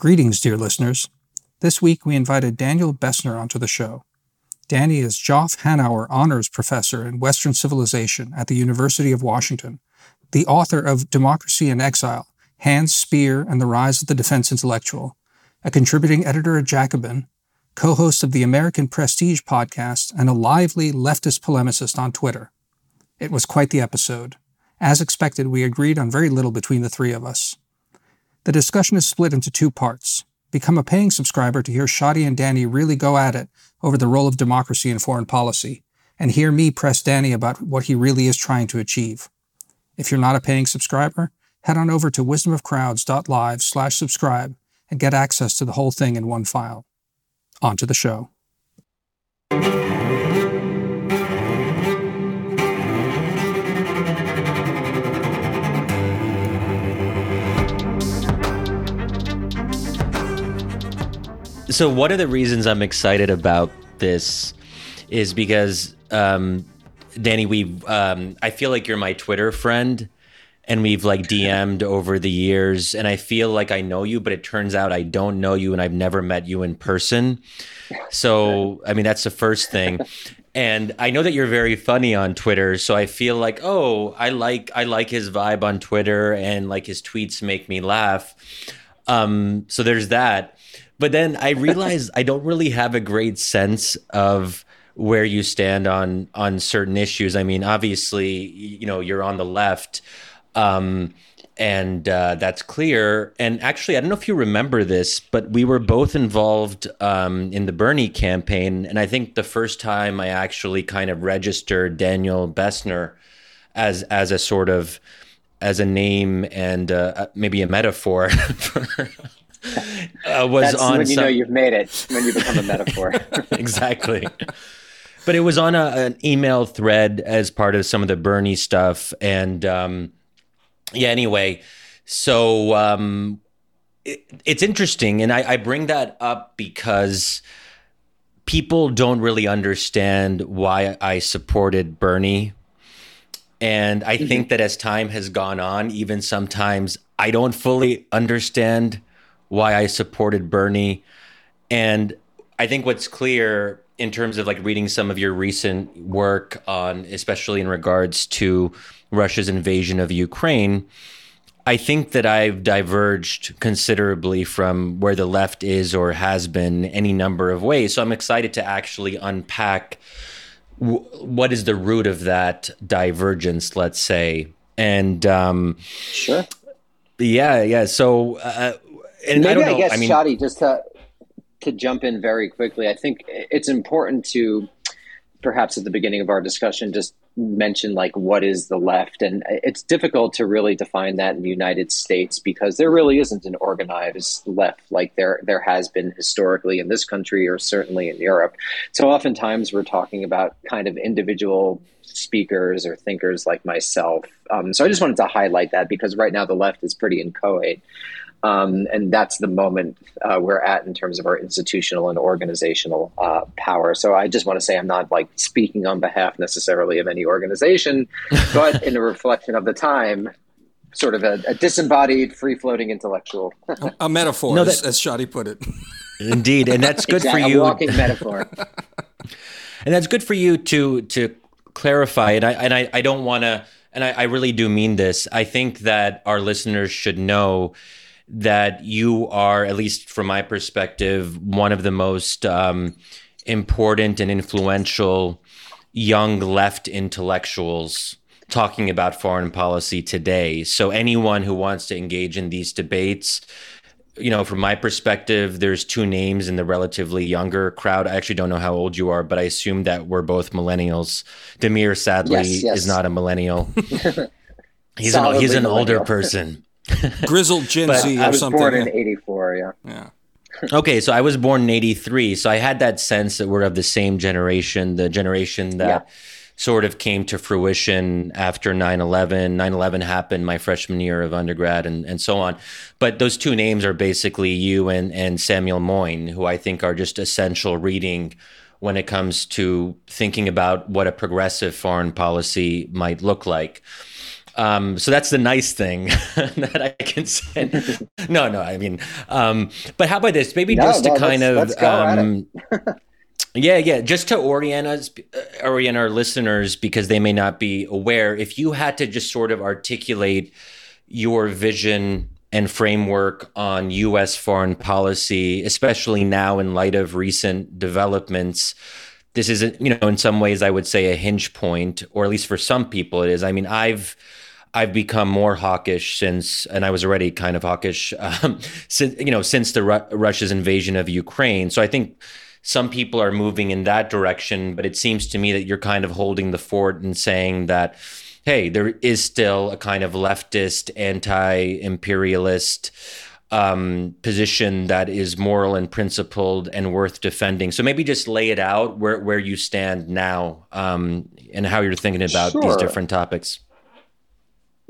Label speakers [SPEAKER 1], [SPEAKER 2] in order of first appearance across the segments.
[SPEAKER 1] Greetings, dear listeners. This week we invited Daniel Bessner onto the show. Danny is Joff Hanauer Honors Professor in Western Civilization at the University of Washington, the author of Democracy in Exile Hans Speier and the Rise of the Defense Intellectual, a contributing editor at Jacobin, co host of the American Prestige podcast, and a lively leftist polemicist on Twitter. It was quite the episode. As expected, we agreed on very little between the three of us. The discussion is split into two parts. Become a paying subscriber to hear Shadi and Danny really go at it over the role of democracy in foreign policy, and hear me press Danny about what he really is trying to achieve. If you're not a paying subscriber, head on over to wisdomofcrowds.live slash subscribe and get access to the whole thing in one file. On to the show.
[SPEAKER 2] So one of the reasons I'm excited about this is because um, Danny, we um, I feel like you're my Twitter friend, and we've like DM'd over the years, and I feel like I know you, but it turns out I don't know you, and I've never met you in person. So I mean, that's the first thing. And I know that you're very funny on Twitter, so I feel like, oh, I like I like his vibe on Twitter, and like his tweets make me laugh. Um, so there's that. But then I realized I don't really have a great sense of where you stand on on certain issues. I mean, obviously, you know, you're on the left, um, and uh, that's clear. And actually, I don't know if you remember this, but we were both involved um, in the Bernie campaign, and I think the first time I actually kind of registered Daniel Bessner as as a sort of as a name and uh, maybe a metaphor for
[SPEAKER 3] uh, was That's on when you some... know you've made it when you become a metaphor.
[SPEAKER 2] exactly. But it was on a, an email thread as part of some of the Bernie stuff, and um, yeah. Anyway, so um, it, it's interesting, and I, I bring that up because people don't really understand why I supported Bernie. And I mm-hmm. think that as time has gone on, even sometimes I don't fully understand why I supported Bernie. And I think what's clear in terms of like reading some of your recent work on, especially in regards to Russia's invasion of Ukraine, I think that I've diverged considerably from where the left is or has been any number of ways. So I'm excited to actually unpack w- what is the root of that divergence, let's say. And um,
[SPEAKER 3] sure.
[SPEAKER 2] Yeah, yeah. So uh,
[SPEAKER 3] and maybe I, I guess I mean, Shadi, just to to jump in very quickly, I think it's important to perhaps at the beginning of our discussion just mention like what is the left? And it's difficult to really define that in the United States because there really isn't an organized left like there there has been historically in this country or certainly in Europe. So oftentimes we're talking about kind of individual speakers or thinkers like myself. Um, so I just wanted to highlight that because right now the left is pretty inchoate um, and that's the moment uh, we're at in terms of our institutional and organizational uh, power. So I just want to say I'm not like speaking on behalf necessarily of any organization, but in a reflection of the time, sort of a, a disembodied, free floating intellectual.
[SPEAKER 1] a metaphor, no, that, as, as Shadi put it.
[SPEAKER 2] Indeed, and that's good
[SPEAKER 3] exactly,
[SPEAKER 2] for you.
[SPEAKER 3] A walking metaphor.
[SPEAKER 2] and that's good for you to to clarify. And I and I, I don't want to. And I, I really do mean this. I think that our listeners should know that you are, at least from my perspective, one of the most um, important and influential young left intellectuals talking about foreign policy today. So anyone who wants to engage in these debates, you know, from my perspective, there's two names in the relatively younger crowd. I actually don't know how old you are, but I assume that we're both millennials. Damir, sadly yes, yes. is not a millennial. he's an he's an older person.
[SPEAKER 1] grizzled Gen Z or
[SPEAKER 3] I was
[SPEAKER 1] something.
[SPEAKER 3] born in '84. Yeah.
[SPEAKER 1] Yeah.
[SPEAKER 2] okay, so I was born in '83, so I had that sense that we're of the same generation, the generation that. Yeah. Sort of came to fruition after 9 11. 9 11 happened my freshman year of undergrad and, and so on. But those two names are basically you and, and Samuel Moyn, who I think are just essential reading when it comes to thinking about what a progressive foreign policy might look like. Um, so that's the nice thing that I can say. no, no, I mean, um, but how about this? Maybe no, just no, to kind let's, of, let's um, yeah, yeah, just to orient us, uh, orient our listeners because they may not be aware. If you had to just sort of articulate your vision and framework on U.S. foreign policy, especially now in light of recent developments this is you know in some ways i would say a hinge point or at least for some people it is i mean i've i've become more hawkish since and i was already kind of hawkish um, since you know since the Ru- russia's invasion of ukraine so i think some people are moving in that direction but it seems to me that you're kind of holding the fort and saying that hey there is still a kind of leftist anti-imperialist um, position that is moral and principled and worth defending. So maybe just lay it out where where you stand now um, and how you're thinking about sure. these different topics.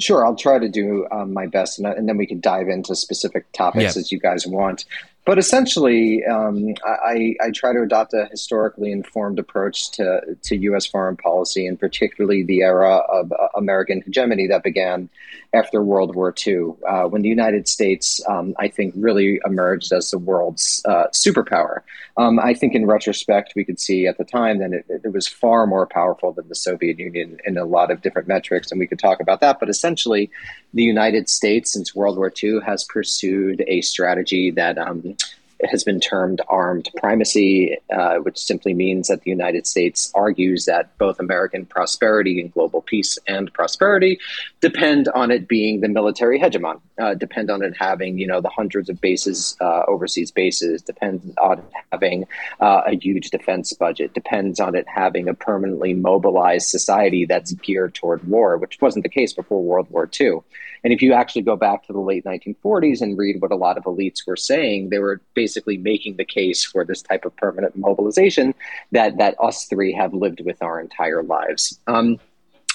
[SPEAKER 3] Sure, I'll try to do um, my best, and, and, then we can dive into specific topics yeah. as you guys want. But essentially, um, I, I, try to adopt a historically informed approach to, to U.S. foreign policy, and particularly the era of uh, American hegemony that began after World War II, uh, when the United States, um, I think, really emerged as the world's uh, superpower. Um, I think, in retrospect, we could see at the time that it, it, was far more powerful than the Soviet Union in a lot of different metrics, and we could talk about that. But essentially, the United States, since World War II, has pursued a strategy that um, has been termed armed primacy, uh, which simply means that the United States argues that both American prosperity and global peace and prosperity depend on it being the military hegemon, uh, depend on it having you know the hundreds of bases, uh, overseas bases, depends on it having uh, a huge defense budget, depends on it having a permanently mobilized society that's geared toward war, which wasn't the case before World War II. And if you actually go back to the late 1940s and read what a lot of elites were saying, they were basically making the case for this type of permanent mobilization that that us three have lived with our entire lives. Um,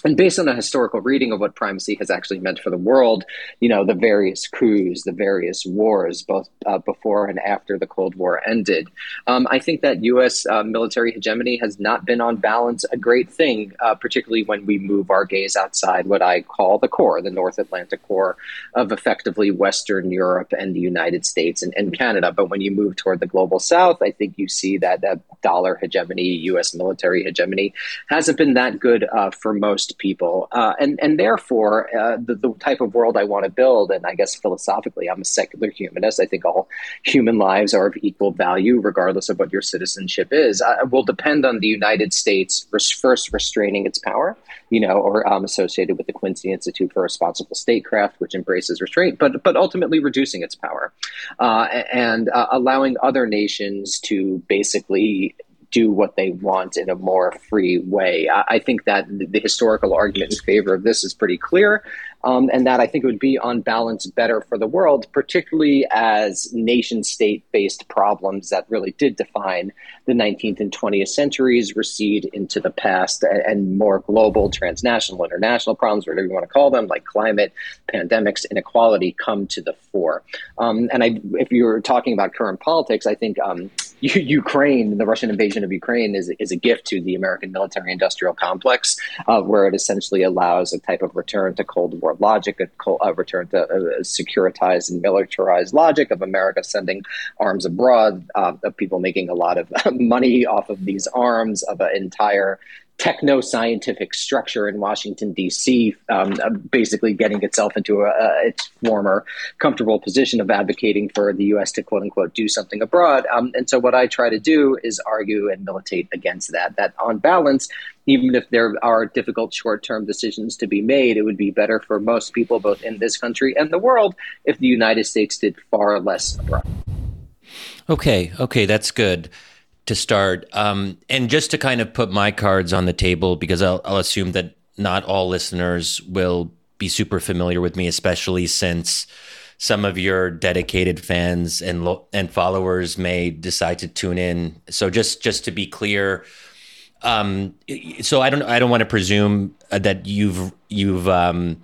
[SPEAKER 3] and based on a historical reading of what primacy has actually meant for the world, you know, the various coups, the various wars, both uh, before and after the Cold War ended, um, I think that U.S. Uh, military hegemony has not been on balance a great thing, uh, particularly when we move our gaze outside what I call the core, the North Atlantic core of effectively Western Europe and the United States and, and Canada. But when you move toward the global South, I think you see that that dollar hegemony, U.S. military hegemony, hasn't been that good uh, for most people, uh, and and therefore uh, the, the type of world I want to build. And I guess philosophically, I'm a secular humanist. I think all human lives are of equal value, regardless of what your citizenship is. I, will depend on the United States first restraining its power, you know, or um, associated with the Quincy Institute for Responsible Statecraft, which embraces restraint, but but ultimately reducing its power uh, and uh, allowing other nations to basically do what they want in a more free way. I, I think that the historical argument in favor of this is pretty clear um, and that I think it would be on balance better for the world, particularly as nation state based problems that really did define the 19th and 20th centuries recede into the past and more global, transnational, international problems, whatever you want to call them, like climate, pandemics, inequality, come to the fore. Um, and I, if you're talking about current politics, I think um, Ukraine, the Russian invasion of Ukraine, is, is a gift to the American military industrial complex, uh, where it essentially allows a type of return to Cold War logic, a, a return to a, securitized and militarized logic of America sending arms abroad, uh, of people making a lot of money off of these arms, of an entire techno scientific structure in Washington, D.C., um, uh, basically getting itself into a, a, its former comfortable position of advocating for the U.S. to quote unquote do something abroad. Um, and so, what I try to do is argue and militate against that, that on balance, even if there are difficult short term decisions to be made, it would be better for most people, both in this country and the world, if the United States did far less abroad.
[SPEAKER 2] Okay, okay, that's good to start. Um, and just to kind of put my cards on the table, because I'll, I'll assume that not all listeners will be super familiar with me, especially since some of your dedicated fans and lo- and followers may decide to tune in. So just just to be clear, um, so I don't I don't want to presume that you've you've um,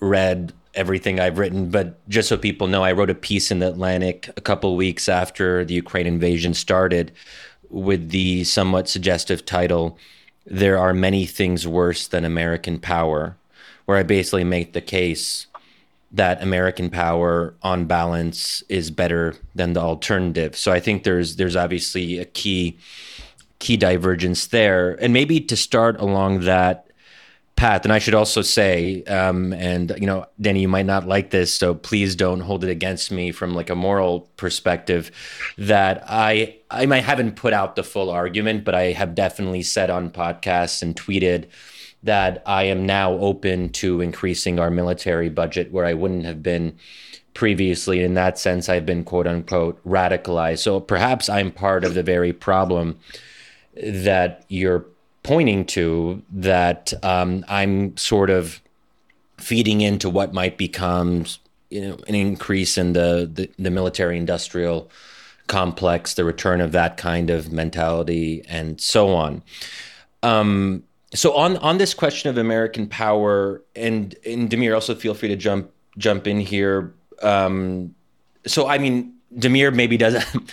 [SPEAKER 2] read everything I've written, but just so people know, I wrote a piece in the Atlantic a couple weeks after the Ukraine invasion started, with the somewhat suggestive title, There Are Many Things Worse Than American Power, where I basically make the case that American power on balance is better than the alternative. So I think there's there's obviously a key key divergence there. And maybe to start along that path, and I should also say, um, and you know, Danny, you might not like this, so please don't hold it against me from like a moral perspective. That I I might haven't put out the full argument, but I have definitely said on podcasts and tweeted that I am now open to increasing our military budget where I wouldn't have been previously. In that sense, I've been quote unquote radicalized. So perhaps I'm part of the very problem that you're pointing to that um, I'm sort of feeding into what might become you know an increase in the, the, the military industrial complex, the return of that kind of mentality, and so on. Um, so on on this question of American power, and and Damir, also feel free to jump jump in here. Um, so I mean, Damir maybe doesn't.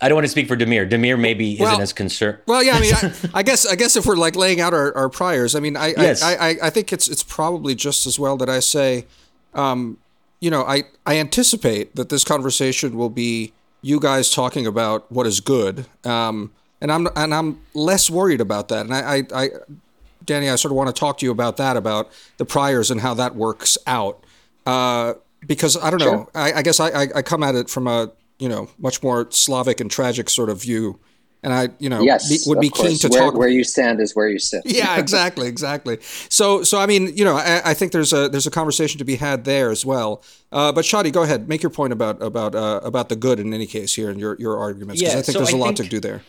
[SPEAKER 2] I don't want to speak for Damir. Damir maybe well, isn't as concerned.
[SPEAKER 1] Well, yeah, I mean, I, I, guess I guess if we're like laying out our, our priors, I mean, I, yes. I, I, I think it's it's probably just as well that I say, um, you know, I I anticipate that this conversation will be you guys talking about what is good, um, and I'm and I'm less worried about that, and I I, I Danny, I sort of want to talk to you about that, about the priors and how that works out. Uh, because I don't sure. know, I, I guess I, I, I, come at it from a you know much more Slavic and tragic sort of view, and I you know
[SPEAKER 3] yes,
[SPEAKER 1] be, would be keen to
[SPEAKER 3] where,
[SPEAKER 1] talk.
[SPEAKER 3] Where you stand is where you sit.
[SPEAKER 1] yeah, exactly, exactly. So so I mean you know I, I, think there's a there's a conversation to be had there as well. Uh, but Shadi, go ahead, make your point about about uh, about the good in any case here and your your arguments because yeah, I think so there's a lot to do there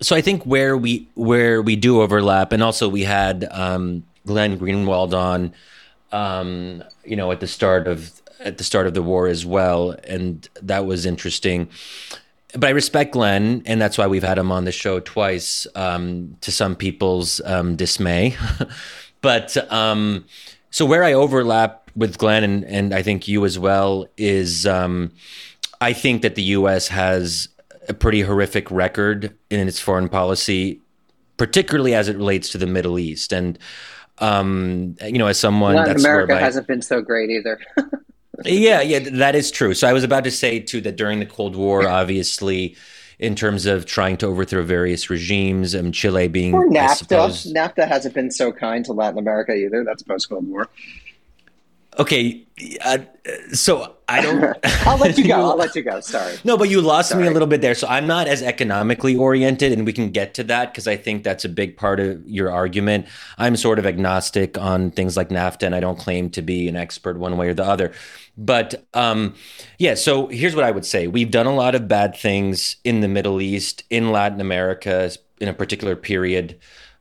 [SPEAKER 2] so I think where we where we do overlap, and also we had um, Glenn Greenwald on, um, you know, at the start of at the start of the war as well, and that was interesting. But I respect Glenn, and that's why we've had him on the show twice, um, to some people's um, dismay. but um, so where I overlap with Glenn, and, and I think you as well, is um, I think that the U.S. has a pretty horrific record in its foreign policy, particularly as it relates to the Middle East. And um, you know, as someone
[SPEAKER 3] Latin America my, hasn't been so great either.
[SPEAKER 2] yeah, yeah, that is true. So I was about to say too that during the Cold War, obviously, in terms of trying to overthrow various regimes, and um, Chile being
[SPEAKER 3] or NAFTA. Suppose, NAFTA hasn't been so kind to Latin America either. That's post Cold War.
[SPEAKER 2] Okay, uh, so I don't.
[SPEAKER 3] I'll let you go. I'll let you go. Sorry.
[SPEAKER 2] No, but you lost Sorry. me a little bit there. So I'm not as economically oriented, and we can get to that because I think that's a big part of your argument. I'm sort of agnostic on things like NAFTA, and I don't claim to be an expert one way or the other. But um, yeah, so here's what I would say: We've done a lot of bad things in the Middle East, in Latin America, in a particular period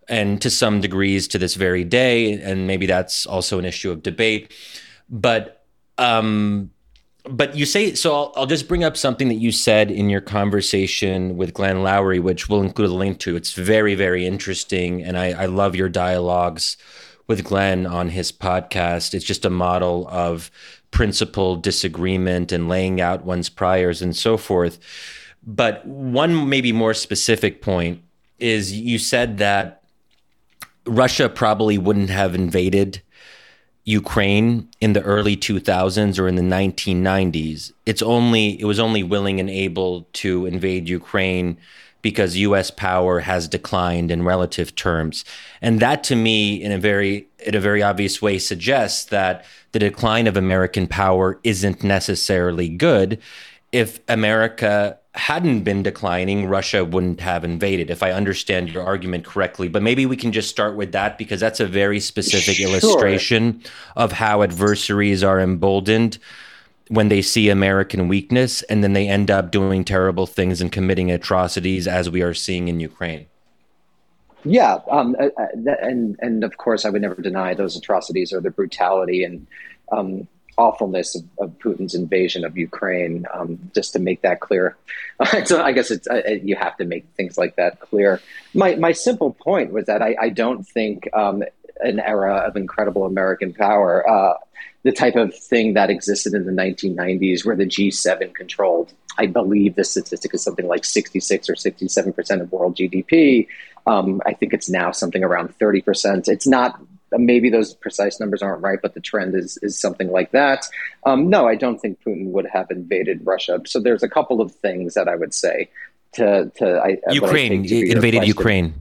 [SPEAKER 2] and to some degrees to this very day and maybe that's also an issue of debate but um, but you say so. I'll, I'll, just bring up something that you said in your conversation with Glenn Loury, which we'll include a link to. It's very, very interesting, and I, I love your dialogues with Glenn on his podcast. It's just a model of principled disagreement and laying out one's priors and so forth. But one maybe more specific point is you said that Russia probably wouldn't have invaded Ukraine in the early 2000s or in the 1990s, it's only it was only willing and able to invade Ukraine because US power has declined in relative terms. And that to me in a very in a very obvious way suggests that the decline of American power isn't necessarily good if America hadn't been declining, Russia wouldn't have invaded, if I understand your argument correctly. But maybe we can just start with that because that's a very specific sure. illustration of how adversaries are emboldened when they see American weakness and then they end up doing terrible things and committing atrocities as we are seeing in Ukraine.
[SPEAKER 3] Yeah, um, uh, uh, and and of course, I would never deny those atrocities or the brutality and um, awfulness of, of, Putin's invasion of Ukraine. Um, just to make that clear, so I guess it's uh, you have to make things like that clear. My my simple point was that I, I don't think um, an era of incredible American power, uh, the type of thing that existed in the 1990s, where the G7 controlled. I believe the statistic is something like 66 or 67 percent of world GDP. Um, I think it's now something around 30 percent. It's not maybe those precise numbers aren't right, but the trend is is something like that. Um, no, I don't think Putin would have invaded Russia. So there's a couple of things that I would say to to I,
[SPEAKER 2] Ukraine I invaded Ukraine.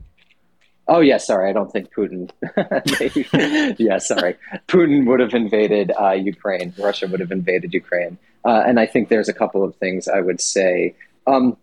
[SPEAKER 3] Oh yeah, sorry. I don't think Putin. yeah, sorry. Putin would have invaded uh, Ukraine. Russia would have invaded Ukraine, uh, and I think there's a couple of things I would say. Um,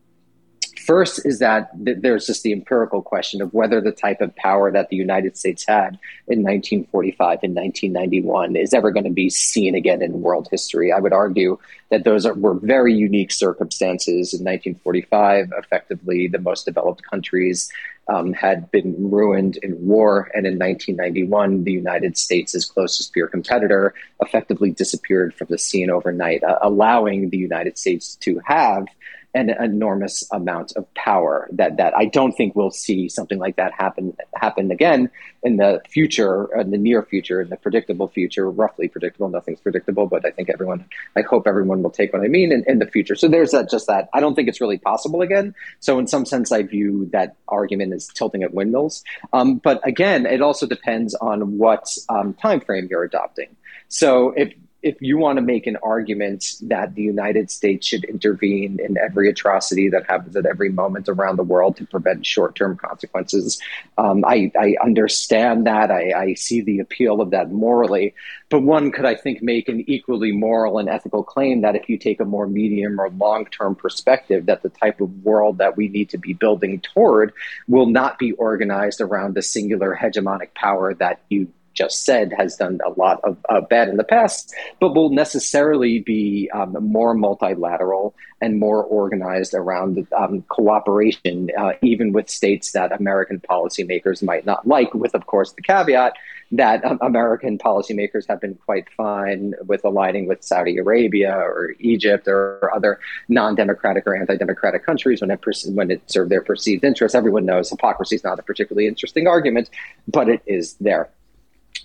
[SPEAKER 3] First is that th- there's just the empirical question of whether the type of power that the United States had in 1945 and 1991 is ever going to be seen again in world history. I would argue that those are, were very unique circumstances. In 1945, effectively, the most developed countries um, had been ruined in war. And in 1991, the United States' closest peer competitor effectively disappeared from the scene overnight, uh, allowing the United States to have an enormous amount of power that that I don't think we'll see something like that happen happen again in the future, in the near future, in the predictable future, roughly predictable. Nothing's predictable, but I think everyone, I hope everyone will take what I mean in, in the future. So there's that, just that. I don't think it's really possible again. So in some sense, I view that argument as tilting at windmills. Um, but again, it also depends on what um, time frame you're adopting. So if if you want to make an argument that the United States should intervene in every atrocity that happens at every moment around the world to prevent short term consequences, um, I, I, understand that. I, I, see the appeal of that morally. But one could, I think, make an equally moral and ethical claim that if you take a more medium or long term perspective, that the type of world that we need to be building toward will not be organized around the singular hegemonic power that you just said has done a lot of bad in the past, but will necessarily be um, more multilateral and more organized around um, cooperation, uh, even with states that American policymakers might not like, with, of course, the caveat that um, American policymakers have been quite fine with aligning with Saudi Arabia or Egypt or other non-democratic or anti-democratic countries when it, when it served their perceived interests. Everyone knows hypocrisy is not a particularly interesting argument, but it is there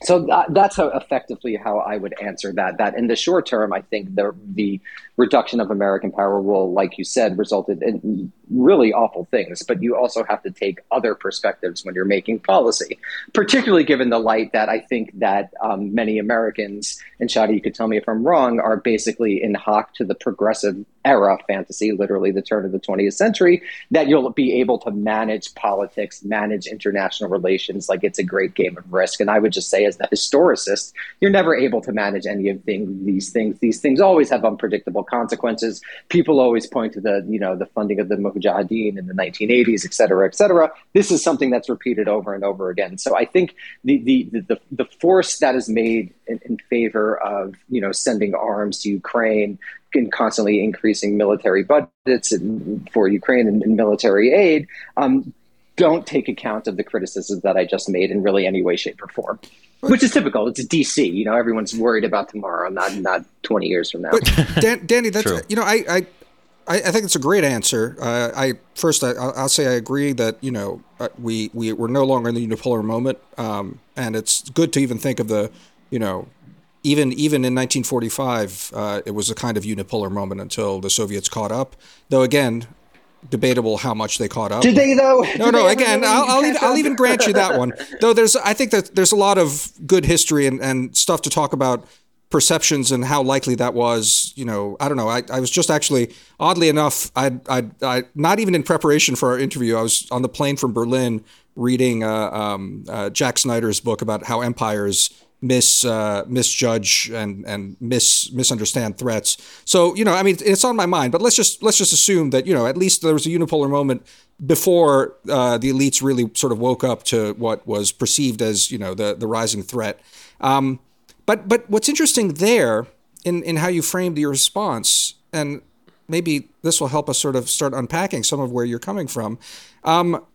[SPEAKER 3] so that, that's how effectively how I would answer that. That in the short term, I think the the reduction of American power will, like you said, resulted in really awful things. But you also have to take other perspectives when you're making policy, particularly given the light that I think that um, many Americans, and Shadi, you could tell me if I'm wrong, are basically in hock to the progressive era fantasy, literally the turn of the 20th century, that you'll be able to manage politics, manage international relations like it's a great game of risk. And I would just say, as the historicist, you're never able to manage any of these things. These things always have unpredictable consequences. People always point to the, you know, the funding of the Mujahideen in the 1980s, et cetera, et cetera. This is something that's repeated over and over again. So I think the the the, the force that is made in, in favor of you know sending arms to Ukraine and constantly increasing military budgets for Ukraine and, and military aid um, don't take account of the criticisms that I just made in really any way, shape, or form. Which is typical. It's a DC. You know, everyone's worried about tomorrow, not not twenty years from now.
[SPEAKER 1] But Dan, Danny, that's True. you know, I, I I think it's a great answer. Uh, I first, I, will say I agree that you know uh, we we we're no longer in the unipolar moment, um, and it's good to even think of the, you know, even even in 1945, uh, it was a kind of unipolar moment until the Soviets caught up. Though again, debatable how much they caught up.
[SPEAKER 3] Did they though?
[SPEAKER 1] No, no. Again, I'll I'll even, I'll even, grant you that one. Though there's, I think that there's a lot of good history and, and stuff to talk about perceptions and how likely that was. You know, I don't know. I, I was just actually, oddly enough, I I I not even in preparation for our interview, I was on the plane from Berlin reading uh, um, uh, Jack Snyder's book about how empires mis uh, misjudge and and mis misunderstand threats. So you know, I mean, it's on my mind. But let's just let's just assume that you know at least there was a unipolar moment before uh, the elites really sort of woke up to what was perceived as you know the the rising threat. Um, but but what's interesting there in in how you framed your response and maybe this will help us sort of start unpacking some of where you're coming from. Um,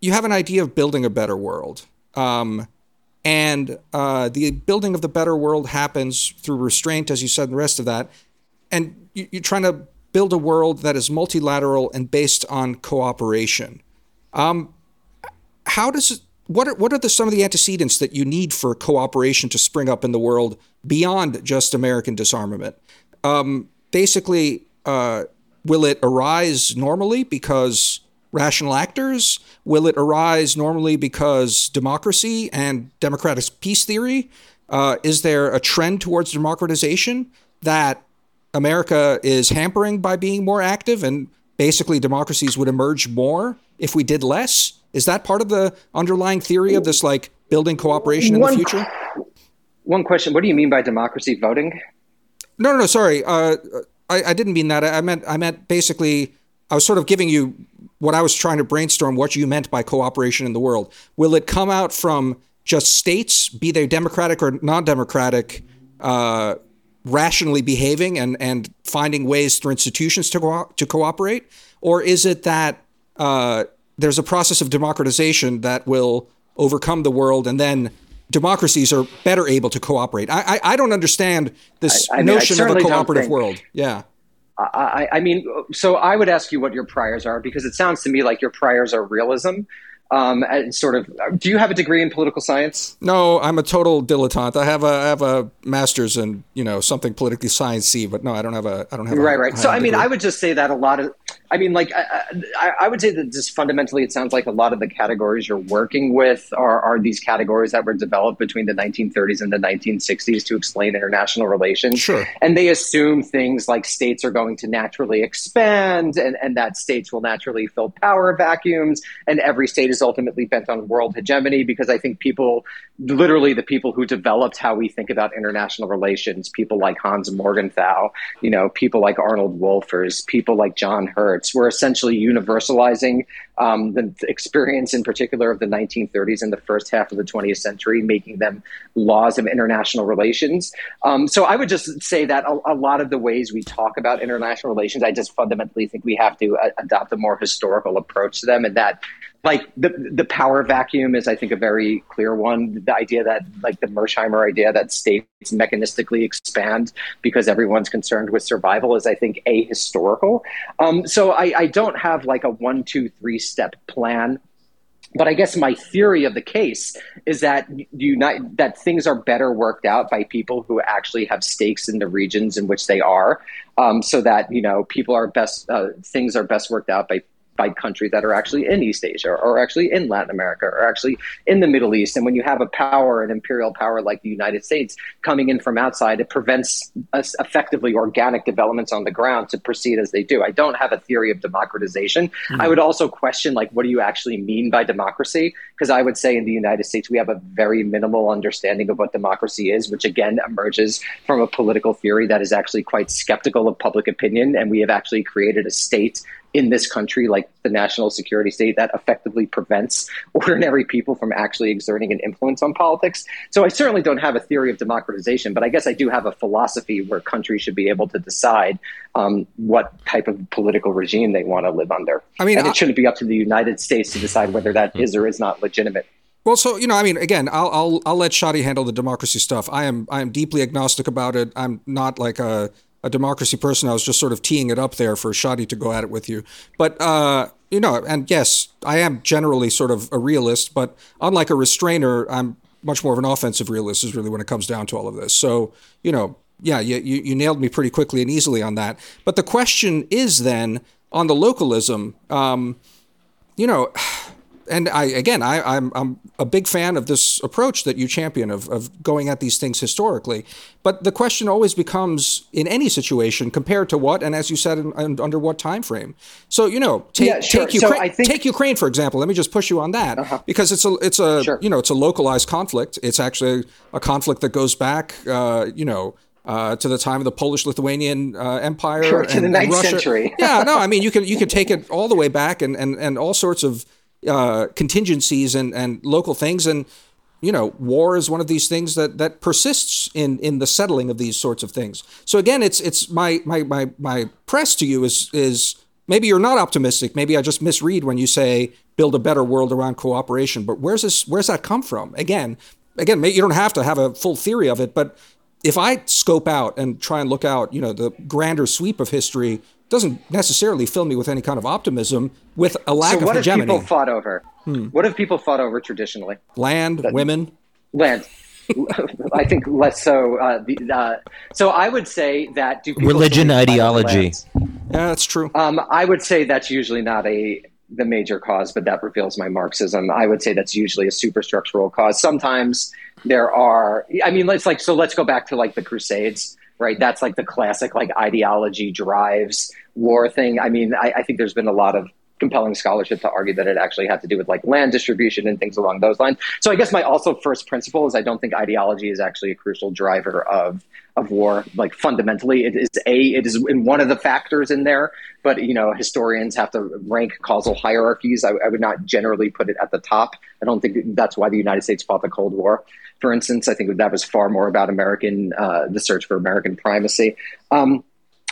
[SPEAKER 1] you have an idea of building a better world. Um, and uh, the building of the better world happens through restraint, as you said, and the rest of that. And you, are trying to build a world that is multilateral and based on cooperation. Um, how does what are, what are the, some of the antecedents that you need for cooperation to spring up in the world beyond just American disarmament? Um, basically, uh, will it arise normally because rational actors? Will it arise normally because democracy and democratic peace theory? Uh, is there a trend towards democratization that America is hampering by being more active and basically democracies would emerge more if we did less? Is that part of the underlying theory of this like building cooperation in one, the future?
[SPEAKER 3] One question: What do you mean by democracy voting?
[SPEAKER 1] No, no, no. Sorry, uh, I, I, didn't mean that. I meant I meant basically. I was sort of giving you what I was trying to brainstorm. What you meant by cooperation in the world? Will it come out from just states, be they democratic or non-democratic, uh, rationally behaving and and finding ways through institutions to co- to cooperate, or is it that uh, there's a process of democratization that will overcome the world and then democracies are better able to cooperate. I I, I don't understand this I, I mean, notion of a cooperative think, world. Yeah.
[SPEAKER 3] I, I mean, so I would ask you what your priors are because it sounds to me like your priors are realism um, and sort of. Do you have a degree in political science?
[SPEAKER 1] No, I'm a total dilettante. I have a I have a master's in you know something politically sciencey, but no, I don't have a I don't have.
[SPEAKER 3] Right, a, right. So I mean, I would just say that a lot of. I mean, like I, I, I, would say that just fundamentally, it sounds like a lot of the categories you're working with are, are these categories that were developed between the 1930s and the 1960s to explain international relations.
[SPEAKER 1] Sure.
[SPEAKER 3] And they assume things like states are going to naturally expand, and and that states will naturally fill power vacuums, and every state is ultimately bent on world hegemony because I think people, literally the people who developed how we think about international relations, people like Hans Morgenthau, you know, people like Arnold Wolfers, people like John Herz, were essentially universalizing um, the experience in particular of the 1930s and the first half of the 20th century, making them laws of international relations. Um, so I would just say that a, a, lot of the ways we talk about international relations, I just fundamentally think we have to uh, adopt a more historical approach to them, and that like the the power vacuum is I think a very clear one. The idea that like the Mearsheimer idea that states mechanistically expand because everyone's concerned with survival is I think a historical. Um, so I, I don't have like a one two three step plan. But I guess my theory of the case is that unite, that things are better worked out by people who actually have stakes in the regions in which they are, um, so that you know people are best uh, things are best worked out by by countries that are actually in East Asia or actually in Latin America or actually in the Middle East. And when you have a power, an imperial power like the United States coming in from outside, it prevents us effectively organic developments on the ground to proceed as they do. I don't have a theory of democratization. Mm-hmm. I would also question, like, what do you actually mean by democracy? Because I would say in the United States, we have a very minimal understanding of what democracy is, which again emerges from a political theory that is actually quite skeptical of public opinion. And we have actually created a state in this country, like the national security state, that effectively prevents ordinary people from actually exerting an influence on politics. So I certainly don't have a theory of democratization, but I guess I do have a philosophy where countries should be able to decide um, what type of political regime they want to live under. I mean, and it shouldn't be up to the United States to decide whether that is or is not legitimate.
[SPEAKER 1] Well, so you know, I mean, again, I'll I'll I'll let Shadi handle the democracy stuff. I am I am deeply agnostic about it. I'm not like a a democracy person. I was just sort of teeing it up there for Shadi to go at it with you. But, uh, you know, and yes, I am generally sort of a realist, but unlike a restrainer, I'm much more of an offensive realist, is really when it comes down to all of this. So, you know, yeah, you, you, nailed me pretty quickly and easily on that. But the question is then on the localism, um, you know, and I again, I, I'm I'm a big fan of this approach that you champion of of going at these things historically. But the question always becomes in any situation compared to what, and as you said, in, in, under what time frame. So you know, take yeah, sure. take Ukraine, so think... take Ukraine for example. Let me just push you on that uh-huh. because it's a it's a sure. you know it's a localized conflict. It's actually a conflict that goes back, uh, you know. Uh, to the time of the Polish-Lithuanian uh, Empire
[SPEAKER 3] sure, and, the ninth Russia. century.
[SPEAKER 1] yeah, no, I mean you can you can take it all the way back and and and all sorts of uh, contingencies and, and local things. And, you know, war is one of these things that, that persists in, in the settling of these sorts of things. So again, it's, it's my, my, my, my press to you is, is maybe you're not optimistic. Maybe I just misread when you say build a better world around cooperation, but where's this, where's that come from? Again, again, you don't have to have a full theory of it, but if I scope out and try and look out, you know, the grander sweep of history, doesn't necessarily fill me with any kind of optimism with a lack so
[SPEAKER 3] of
[SPEAKER 1] what
[SPEAKER 3] hegemony. What have people fought over? Hmm. What have people fought over traditionally?
[SPEAKER 1] Land, that, women,
[SPEAKER 3] land. I think less so. Uh, the, uh, so I would say that
[SPEAKER 2] religion, ideology.
[SPEAKER 1] Yeah, that's true.
[SPEAKER 3] Um, I would say that's usually not a the major cause, but that reveals my Marxism. I would say that's usually a superstructural cause. Sometimes there are, I mean, let's like, so let's go back to like the Crusades, right? That's like the classic like ideology drives war thing. I mean, I, I think there's been a lot of compelling scholarship to argue that it actually had to do with like land distribution and things along those lines. So I guess my also first principle is I don't think ideology is actually a crucial driver of of war. Like fundamentally, it is a it is in one of the factors in there. But you know, historians have to rank causal hierarchies. I, I would not generally put it at the top. I don't think that's why the United States fought the Cold War. For instance, I think that was far more about American uh, the search for American primacy. Um,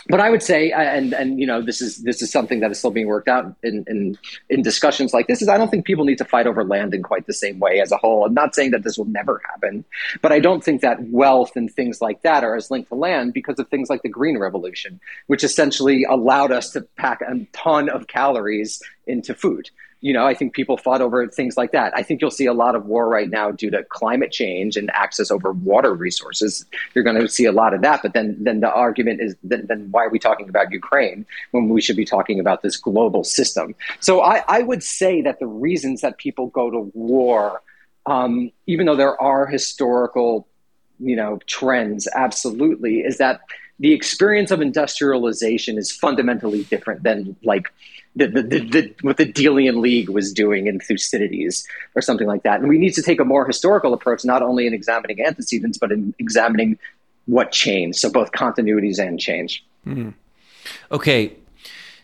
[SPEAKER 3] but I would say, and and you know, this is this is something that is still being worked out in, in in discussions like this. Is I don't think people need to fight over land in quite the same way as a whole. I'm not saying that this will never happen, but I don't think that wealth and things like that are as linked to land because of things like the Green Revolution, which essentially allowed us to pack a ton of calories into food you know, I think people fought over things like that. I think you'll see a lot of war right now due to climate change and access over water resources. You're going to see a lot of that. But then, then the argument is, then, then why are we talking about Ukraine when we should be talking about this global system? So I, I would say that the reasons that people go to war, um, even though there are historical, you know, trends, absolutely, is that the experience of industrialization is fundamentally different than like the, the, the, what the Delian League was doing in Thucydides or something like that. And we need to take a more historical approach, not only in examining antecedents, but in examining what changed. So both continuities and change.
[SPEAKER 2] Mm. Okay.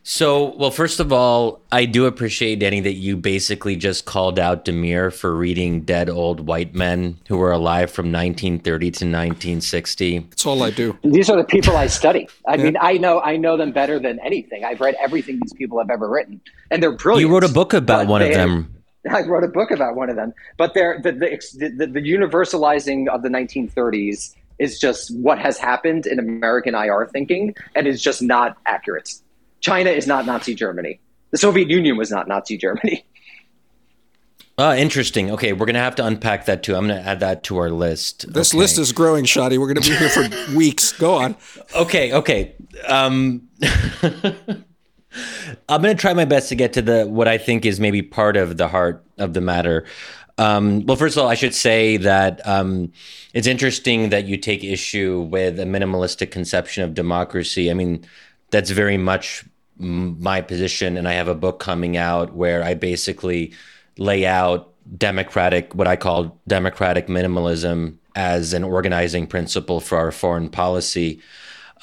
[SPEAKER 2] So, well, first of all, I do appreciate, Danny, that you basically just called out Damir for reading Dead Old White Men who were alive from 1930 to 1960.
[SPEAKER 1] That's all I do.
[SPEAKER 3] These are the people I study. I yeah. mean, I know I know them better than anything. I've read everything these people have ever written, and they're brilliant.
[SPEAKER 2] You wrote a book about one of them.
[SPEAKER 3] I wrote a book about one of them, but they're the the, the, the universalizing of the 1930s is just what has happened in American IR thinking, and is just not accurate. China is not Nazi Germany. The Soviet Union was not Nazi Germany.
[SPEAKER 2] Uh, interesting. Okay, we're gonna have to unpack that too. I'm gonna add that to our list.
[SPEAKER 1] This
[SPEAKER 2] okay.
[SPEAKER 1] list is growing, Shadi. We're gonna be here for weeks. Go on.
[SPEAKER 2] Okay, okay. Um, I'm gonna try my best to get to the what I think is maybe part of the heart of the matter. Um, well, first of all, I should say that um, it's interesting that you take issue with a minimalistic conception of democracy. I mean, that's very much my position and i have a book coming out where i basically lay out democratic what i call democratic minimalism as an organizing principle for our foreign policy.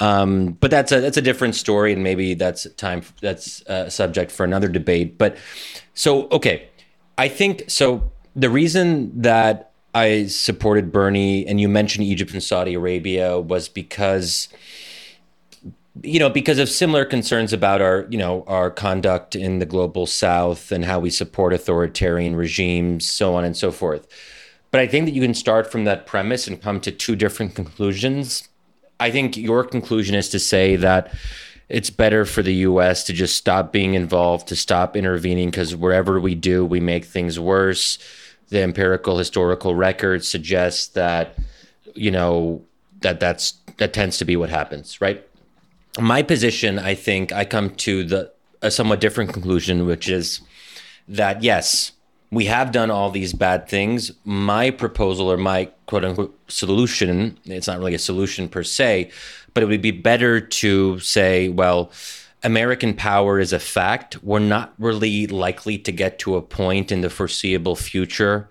[SPEAKER 2] Um, but that's a that's a different story and maybe that's time that's a subject for another debate. But so okay. I think so the reason that i supported bernie and you mentioned egypt and saudi arabia was because you know, because of similar concerns about our, you know, our conduct in the global south and how we support authoritarian regimes, so on and so forth. But I think that you can start from that premise and come to two different conclusions. I think your conclusion is to say that it's better for the US to just stop being involved, to stop intervening, because wherever we do, we make things worse. The empirical historical record suggests that, you know, that that's that tends to be what happens, right? My position, I think, I come to the a somewhat different conclusion, which is that yes, we have done all these bad things. My proposal or my quote unquote solution, it's not really a solution per se, but it would be better to say, well, American power is a fact. We're not really likely to get to a point in the foreseeable future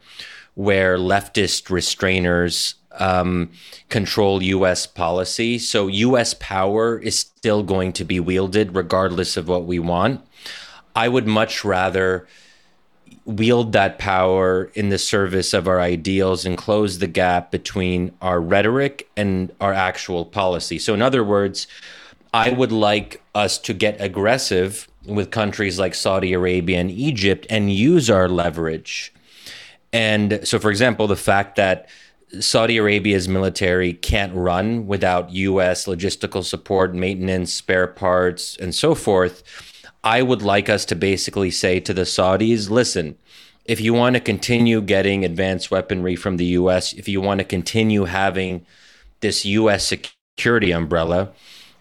[SPEAKER 2] where leftist restrainers um, control U.S. policy. So U.S. power is still going to be wielded regardless of what we want. I would much rather wield that power in the service of our ideals and close the gap between our rhetoric and our actual policy. So, in other words, I would like us to get aggressive with countries like Saudi Arabia and Egypt and use our leverage. And so, for example, the fact that Saudi Arabia's military can't run without US logistical support, maintenance, spare parts, and so forth. I would like us to basically say to the Saudis listen, if you want to continue getting advanced weaponry from the US, if you want to continue having this US security umbrella,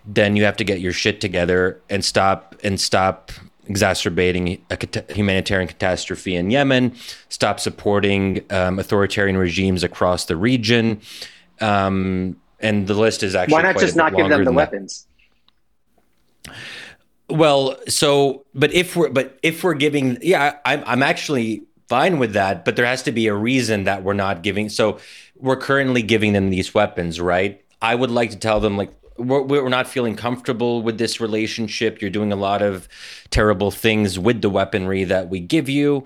[SPEAKER 2] then you have to get your shit together and stop and stop exacerbating a humanitarian catastrophe in Yemen, stop supporting um, authoritarian regimes across the region. Um, and the list is actually
[SPEAKER 3] why not just not give them the weapons?
[SPEAKER 2] Well, so but if we're but if we're giving, yeah, I'm I'm actually fine with that, but there has to be a reason that we're not giving. So we're currently giving them these weapons, right? I would like to tell them like we're, we're not feeling comfortable with this relationship. You're doing a lot of terrible things with the weaponry that we give you.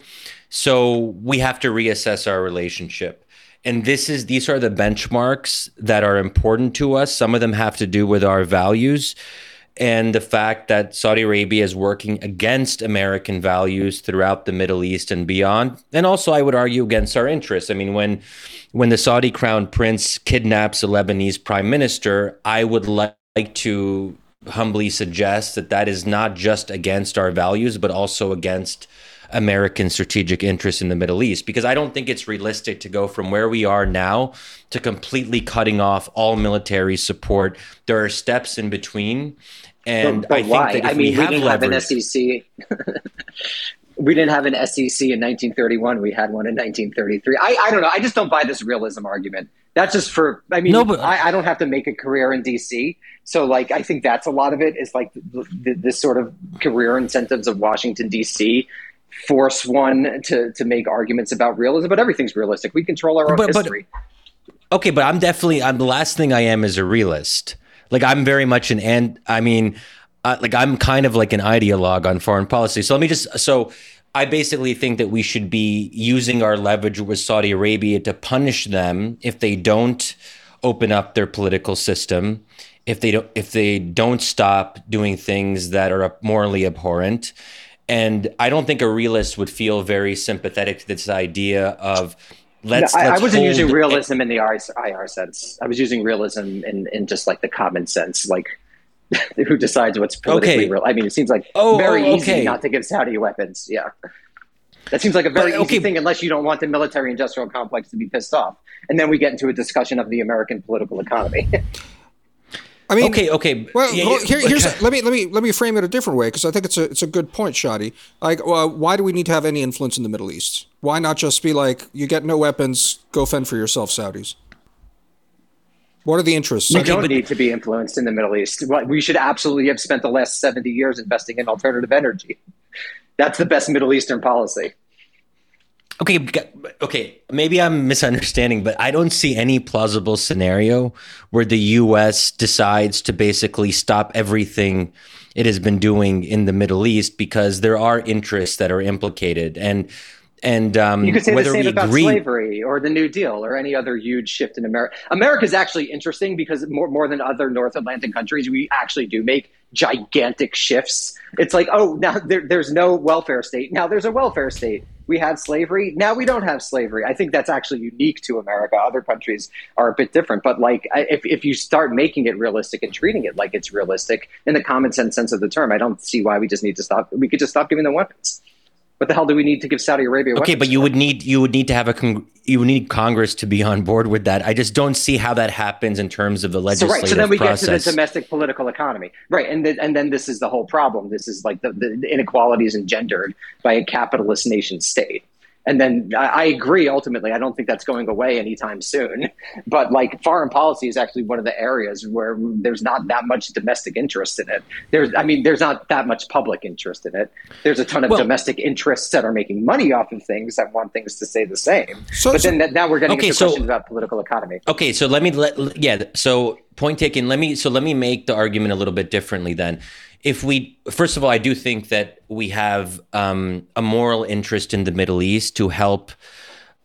[SPEAKER 2] So we have to reassess our relationship. And this is these are the benchmarks that are important to us. Some of them have to do with our values and the fact that Saudi Arabia is working against American values throughout the Middle East and beyond. And also I would argue against our interests. I mean when when the Saudi crown prince kidnaps a Lebanese prime minister, I would like to humbly suggest that that is not just against our values, but also against American strategic interests in the Middle East. Because I don't think it's realistic to go from where we are now to completely cutting off all military support. There are steps in between. And but, but I think why? that if I mean, we, have, we didn't leverage, have an
[SPEAKER 3] SEC. we didn't have an SEC in 1931. We had one in 1933. I, I don't know. I just don't buy this realism argument. That's just for. I mean, no, but, I, I don't have to make a career in DC. So, like, I think that's a lot of it is like this sort of career incentives of Washington D.C. force one to to make arguments about realism, but everything's realistic. We control our own but, history.
[SPEAKER 2] But, okay, but I'm definitely. I'm the last thing I am is a realist. Like, I'm very much an and. I mean uh, like I'm kind of like an ideologue on foreign policy. So let me just so I basically think that we should be using our leverage with Saudi Arabia to punish them if they don't open up their political system, if they don't if they don't stop doing things that are morally abhorrent. And I don't think a realist would feel very sympathetic to this idea of let's.
[SPEAKER 3] No, I,
[SPEAKER 2] let's
[SPEAKER 3] I, wasn't using realism in the IR sense. I was using realism in, in just like the common sense, like who decides what's politically okay. real. I mean, it seems like oh, oh very oh, okay. easy not to give Saudi weapons. Yeah. That seems like a very but, okay. easy thing unless you don't want the military industrial complex to be pissed off. And then we get into a discussion of the American political economy.
[SPEAKER 1] I mean,
[SPEAKER 2] okay, okay.
[SPEAKER 1] Well, yeah, well here, here's okay. let me let me let me frame it a different way because I think it's a it's a good point, Shadi. Like, well, why do we need to have any influence in the Middle East? Why not just be like, you get no weapons, go fend for yourself, Saudis? What are the interests?
[SPEAKER 3] We don't need to be influenced in the Middle East. We should absolutely have spent the last 70 years investing in alternative energy. That's the best Middle Eastern policy.
[SPEAKER 2] Okay, okay, maybe I'm misunderstanding, but I don't see any plausible scenario where the US decides to basically stop everything it has been doing in the Middle East because there are interests that are implicated. And and um,
[SPEAKER 3] you could say the same about agree- slavery or the New Deal or any other huge shift in America. America is actually interesting because more more than other North Atlantic countries, we actually do make gigantic shifts. It's like, oh, now there, there's no welfare state. Now there's a welfare state. We had slavery. Now we don't have slavery. I think that's actually unique to America. Other countries are a bit different. But like, if, if you start making it realistic and treating it like it's realistic in the common sense sense of the term, I don't see why we just need to stop. We could just stop giving them weapons what the hell do we need to give Saudi Arabia?
[SPEAKER 2] Okay, but you would need you would need to have a con- you would need Congress to be on board with that. I just don't see how that happens in terms of the legislative
[SPEAKER 3] so, right. so then we
[SPEAKER 2] process.
[SPEAKER 3] get to the domestic political economy, right? And the, and then this is the whole problem. This is like the, the inequalities engendered by a capitalist nation state and then I, I, agree ultimately i don't think that's going away anytime soon. But like foreign policy is actually one of the areas where there's not that much domestic interest in it. There's i mean there's not that much public interest in it. There's a ton of well, domestic interests that are making money off of things that want things to stay the same. So, but then now we're getting okay, into so, questions about political economy.
[SPEAKER 2] Okay so let me let yeah so point taken let me so let me make the argument a little bit differently then if we first of all, I do think that we have um, a moral interest in the Middle East to help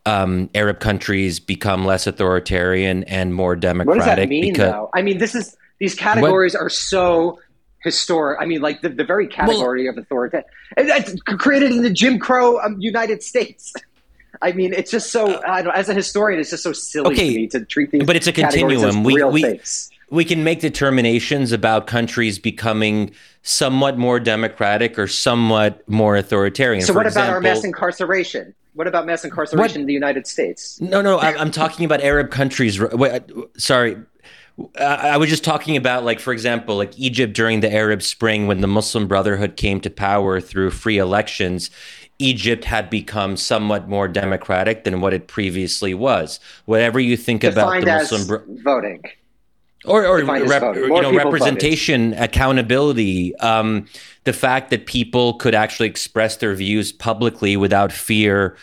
[SPEAKER 2] um, Arab countries become less authoritarian and more democratic.
[SPEAKER 3] What does that mean, because, though? I mean, this is these categories what, are so historic. I mean, like the, the very category well, of authority it's created in the Jim Crow um, United States. I mean, it's just so. as a historian, it's just so silly okay, to me to treat these.
[SPEAKER 2] But it's a continuum. we we, we can make determinations about countries becoming somewhat more democratic or somewhat more authoritarian.
[SPEAKER 3] So, For what example, about our mass incarceration? What about mass incarceration what? in the United States?
[SPEAKER 2] No, no, I'm, I'm talking about Arab countries. Wait, sorry, I was just talking about, like, for example, like Egypt during the Arab Spring, when the Muslim Brotherhood came to power through free elections, Egypt had become somewhat more democratic than what it previously was. Whatever you think
[SPEAKER 3] Defined
[SPEAKER 2] about the
[SPEAKER 3] Muslim bro- voting,
[SPEAKER 2] or, or rep, you know, representation, accountability, um, the fact that people could actually express their views publicly without fear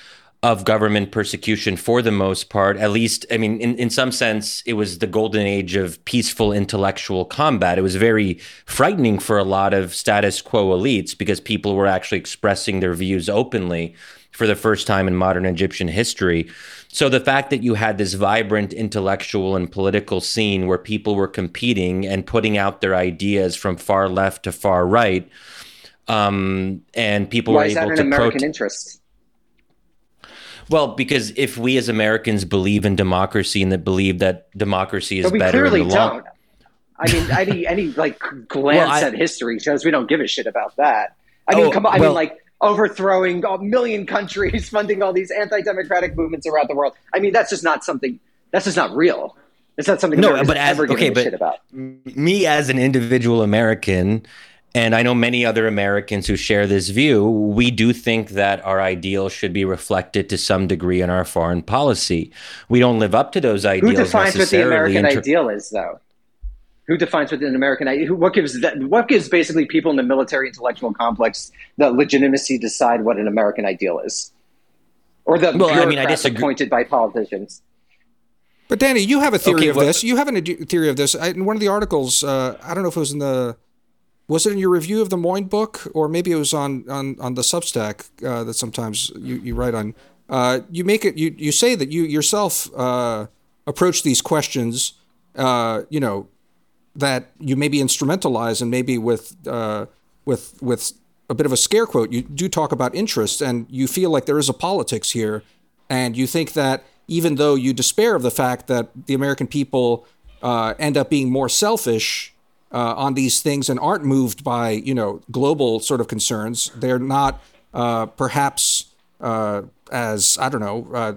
[SPEAKER 2] of government persecution for the most part. At least, I mean, in, in some sense, it was the golden age of peaceful intellectual combat. It was very frightening for a lot of status quo elites because people were actually expressing their views openly for the first time in modern Egyptian history. So the fact that you had this vibrant intellectual and political scene where people were competing and putting out their ideas from far left to far right, um, and people
[SPEAKER 3] Why
[SPEAKER 2] were able to
[SPEAKER 3] American interest
[SPEAKER 2] well, because if we as Americans believe in democracy and that believe that democracy is
[SPEAKER 3] but we
[SPEAKER 2] better,
[SPEAKER 3] clearly
[SPEAKER 2] in the
[SPEAKER 3] don't. I mean, any any like glance well, I, at history shows we don't give a shit about that. I mean, oh, come on. I well, mean, like overthrowing a million countries, funding all these anti-democratic movements around the world. I mean, that's just not something. That's just not real. It's not something no, but as, okay, but about.
[SPEAKER 2] Me as an individual American, and I know many other Americans who share this view, we do think that our ideals should be reflected to some degree in our foreign policy. We don't live up to those ideals.
[SPEAKER 3] Who defines what the American ideal is, though? Who defines what an American ideal? What gives that? What gives basically people in the military intellectual complex the legitimacy to decide what an American ideal is, or the well, I mean, I disagree. appointed by politicians?
[SPEAKER 1] But Danny, you have a theory okay, of well, this. You have a theory of this. I, in one of the articles, uh, I don't know if it was in the was it in your review of the Moyn book, or maybe it was on on, on the Substack uh, that sometimes you, you write on? Uh, you make it. You you say that you yourself uh, approach these questions. Uh, you know that you maybe instrumentalize and maybe with uh, with with a bit of a scare quote. You do talk about interest, and you feel like there is a politics here, and you think that even though you despair of the fact that the American people uh, end up being more selfish uh, on these things and aren't moved by you know global sort of concerns. They're not uh, perhaps uh, as I don't know. Uh,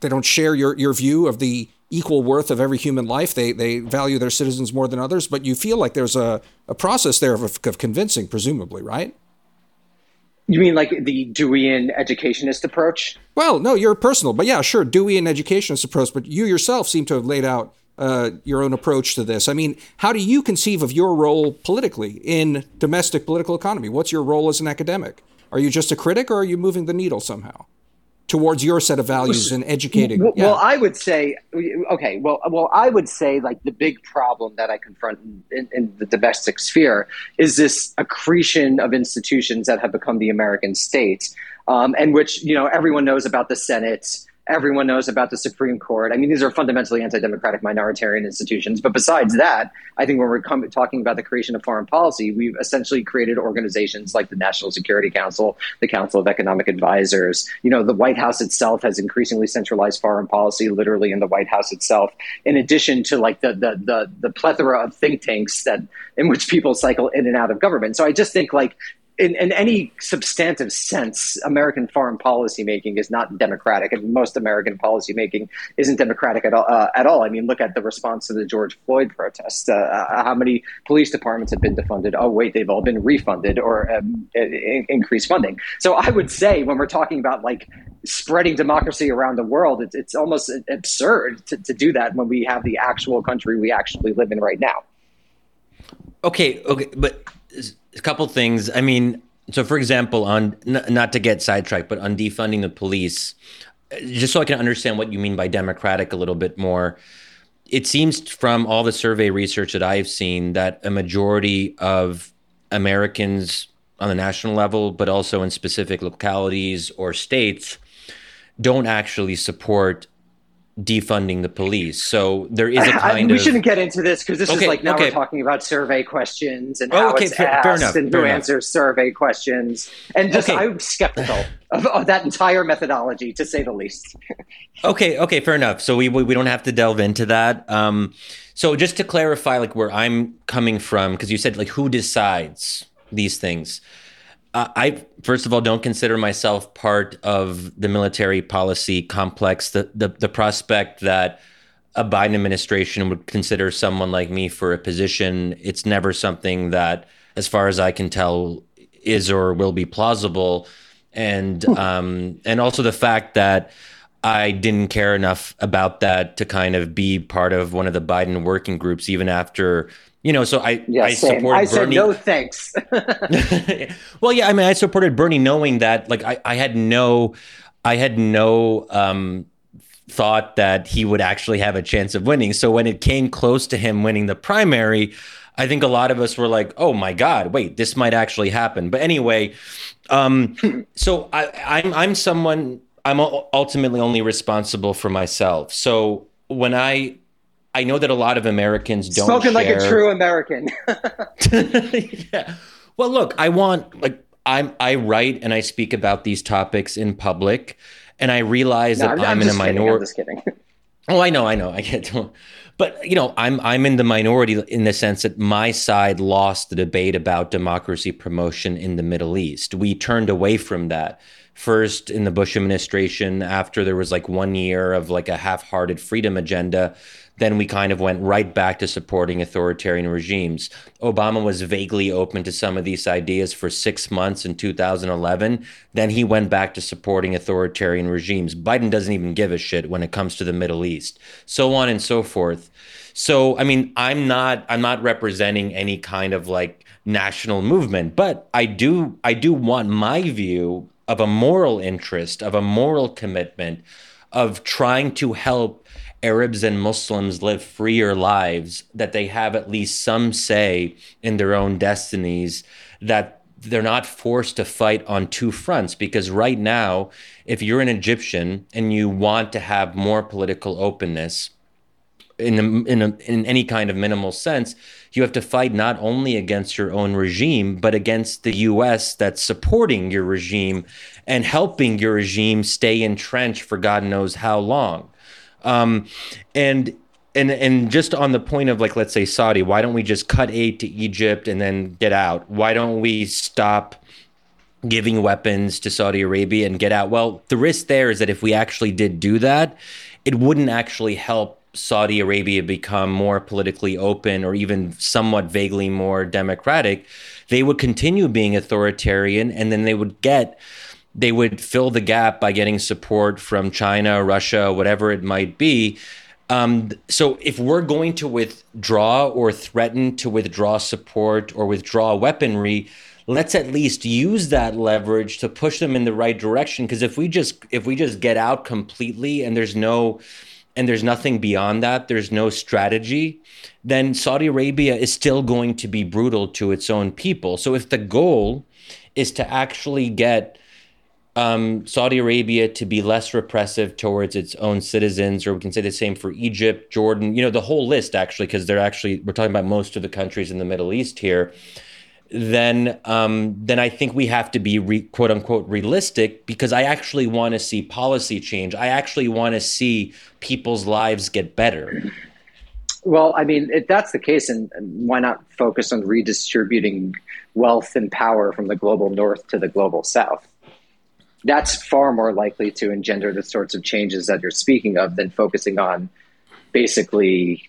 [SPEAKER 1] they don't share your your view of the equal worth of every human life. They they value their citizens more than others. But you feel like there's a, a process there of, of convincing, presumably, right?
[SPEAKER 3] You mean like the Deweyan educationist approach?
[SPEAKER 1] Well, no, you're personal, but yeah, sure, Deweyan educationist approach. But you yourself seem to have laid out uh, your own approach to this. I mean, how do you conceive of your role politically in domestic political economy? What's your role as an academic? Are you just a critic, or are you moving the needle somehow towards your set of values and educating?
[SPEAKER 3] Well, yeah. well, I would say, okay, well, well, I would say like the big problem that I confront in, in the domestic sphere is this accretion of institutions that have become the American state, um, and which you know everyone knows about the Senate everyone knows about the Supreme Court. I mean, these are fundamentally anti-democratic minoritarian institutions. But besides that, I think when we're com- talking about the creation of foreign policy, we've essentially created organizations like the National Security Council, the Council of Economic Advisors. You know, the White House itself has increasingly centralized foreign policy, literally in the White House itself. In addition to like the the the, the plethora of think tanks that in which people cycle in and out of government. So I just think like in, in, any substantive sense, American foreign policy making is not democratic, and most American policy making isn't democratic at all. Uh, at all. I mean, look at the response to the George Floyd protests. Uh, uh how many police departments have been defunded? Oh, wait, they've all been refunded or um, in, increased funding. So I would say when we're talking about like spreading democracy around the world, it's, it's almost absurd to, to do that when we have the actual country we actually live in right now.
[SPEAKER 2] Okay, okay, but a couple things. I mean, so for example, on n- not to get sidetracked, but on defunding the police, just so I can understand what you mean by democratic a little bit more. It seems from all the survey research that I've seen that a majority of Americans on the national level, but also in specific localities or states, don't actually support defunding the police. So there is a kind I,
[SPEAKER 3] we
[SPEAKER 2] of.
[SPEAKER 3] We shouldn't get into this because this okay, is like now okay. we're talking about survey questions and oh, how okay, it's fair, asked fair enough, and who answers survey questions. And just I'm skeptical of, of, that entire methodology, to say the least.
[SPEAKER 2] okay, okay, fair enough. So we we don't have to delve into that. Um, so just to clarify, like where I'm coming from, because you said like who decides these things. Uh, I first of all don't consider myself part of the military policy complex. The the, the prospect that a Biden administration would consider someone like me for a position. It's never something that, as far as I can tell, is or will be plausible. And um, and also the fact that I didn't care enough about that to kind of be part of one of the Biden working groups, even after you know. So I
[SPEAKER 3] yeah,
[SPEAKER 2] I
[SPEAKER 3] same.
[SPEAKER 2] supported
[SPEAKER 3] I said no thanks.
[SPEAKER 2] well, yeah, I mean, I supported Bernie, knowing that like I, I had no, I had no um, thought that he would actually have a chance of winning. So when it came close to him winning the primary, I think a lot of us were like, "Oh my God, wait, this might actually happen." But anyway, um, so I, I'm I'm someone I'm ultimately only responsible for myself. So when I I know that a lot of Americans don't
[SPEAKER 3] spoken
[SPEAKER 2] share...
[SPEAKER 3] like a true American.
[SPEAKER 2] yeah. Well, look, I want like I'm I write and I speak about these topics in public, and I realize no, that I'm, I'm, in a minority.
[SPEAKER 3] I'm just kidding.
[SPEAKER 2] Oh, I know, I know. I get, but you know, I'm I'm in the minority in the sense that my side lost the debate about democracy promotion in the Middle East. We turned away from that first in the Bush administration after there was like one year of like a half-hearted freedom agenda then we kind of went right back to supporting authoritarian regimes. Obama was vaguely open to some of these ideas for six months in 2011. Then he went back to supporting authoritarian regimes. Biden doesn't even give a shit when it comes to the Middle East, so on and so forth. So, I mean, I'm not I'm not representing any kind of like national movement, but I do I do want my view of a moral interest, of a moral commitment of trying to help Arabs and Muslims live freer lives, that they have at least some say in their own destinies, that they're not forced to fight on two fronts. Because right now, if you're an Egyptian and you want to have more political openness, in a, in a, in any kind of minimal sense, you have to fight not only against your own regime but against the U.S. that's supporting your regime and helping your regime stay entrenched for God knows how long. Um, and and and just on the point of like let's say Saudi, why don't we just cut aid to Egypt and then get out? Why don't we stop giving weapons to Saudi Arabia and get out? Well, the risk there is that if we actually did do that, it wouldn't actually help Saudi Arabia become more politically open or even somewhat vaguely more democratic. They would continue being authoritarian and then they would get they would fill the gap by getting support from China, Russia, whatever it might be. Um, so if we're going to withdraw or threaten to withdraw support or withdraw weaponry, let's at least use that leverage to push them in the right direction. Because if we just if we just get out completely and there's no and there's nothing beyond that, there's no strategy, then Saudi Arabia is still going to be brutal to its own people. So if the goal is to actually get um, Saudi Arabia to be less repressive towards its own citizens, or we can say the same for Egypt, Jordan, you know, the whole list actually, because they're actually, we're talking about most of the countries in the Middle East here. Then, um, then I think we have to be re, quote unquote realistic because I actually want to see policy change. I actually want to see people's lives get better.
[SPEAKER 3] Well, I mean, if that's the case, and why not focus on redistributing wealth and power from the global north to the global south? That's far more likely to engender the sorts of changes that you're speaking of than focusing on basically,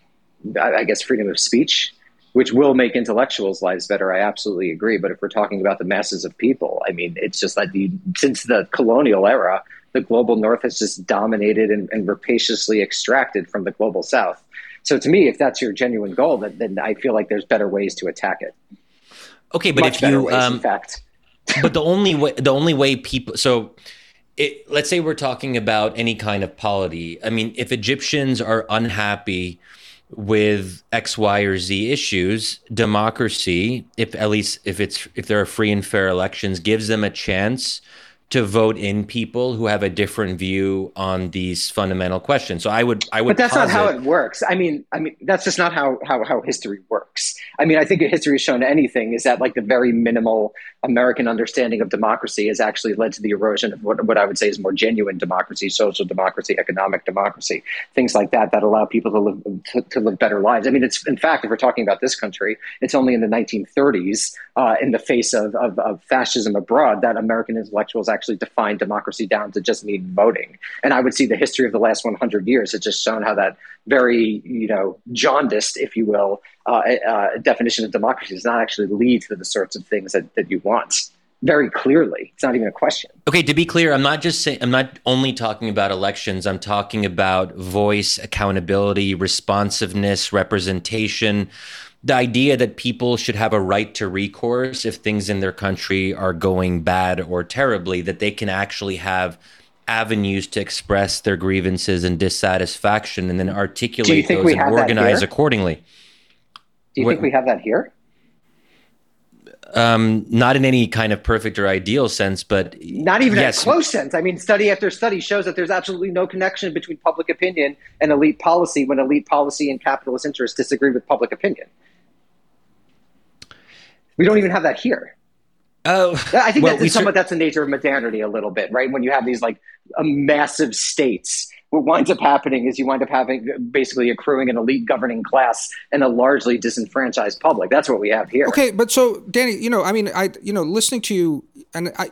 [SPEAKER 3] I guess, freedom of speech, which will make intellectuals' lives better. I absolutely agree. But if we're talking about the masses of people, I mean, it's just like the since the colonial era, the global north has just dominated and, and rapaciously extracted from the global south. So to me, if that's your genuine goal, then, then I feel like there's better ways to attack it.
[SPEAKER 2] Okay, but
[SPEAKER 3] Much
[SPEAKER 2] if you,
[SPEAKER 3] ways, um, in fact
[SPEAKER 2] but the only way the only way people so it, let's say we're talking about any kind of polity. I mean, if Egyptians are unhappy with X, Y, or Z issues, democracy, if at least if it's if there are free and fair elections, gives them a chance to vote in people who have a different view on these fundamental questions. So I would, I would.
[SPEAKER 3] But that's not how it works. I mean, I mean, that's just not how how how history works. I mean, I think if history has shown anything is that like the very minimal American understanding of democracy has actually led to the erosion of what what I would say is more genuine democracy, social democracy, economic democracy, things like that that allow people to live to, to live better lives. I mean, it's in fact, if we're talking about this country, it's only in the 1930s, uh, in the face of, of of fascism abroad, that American intellectuals actually actually define democracy down to just mean voting. And I would see the history of the last 100 years has just shown how that very, you know, jaundiced, if you will, uh, uh, definition of democracy does not actually lead to the sorts of things that, that you want very clearly. It's not even a question.
[SPEAKER 2] Okay, to be clear, I'm not just saying I'm not only talking about elections. I'm talking about voice, accountability, responsiveness, representation. The idea that people should have a right to recourse if things in their country are going bad or terribly, that they can actually have avenues to express their grievances and dissatisfaction and then articulate those and organize accordingly.
[SPEAKER 3] Do you what, think we have that here?
[SPEAKER 2] um, not in any kind of perfect or ideal sense, but
[SPEAKER 3] not even yes. a close sense. I mean, study after study shows that there's absolutely no connection between public opinion and elite policy when elite policy and capitalist interests disagree with public opinion. We don't even have that here.
[SPEAKER 2] Oh,
[SPEAKER 3] I think well, that's somewhat that's the nature of modernity a little bit, right? When you have these like massive states what winds up happening is you wind up having basically accruing an elite governing class and a largely disenfranchised public. That's what we have here.
[SPEAKER 1] Okay, but so Danny, you know, I mean, I you know, listening to you, and I,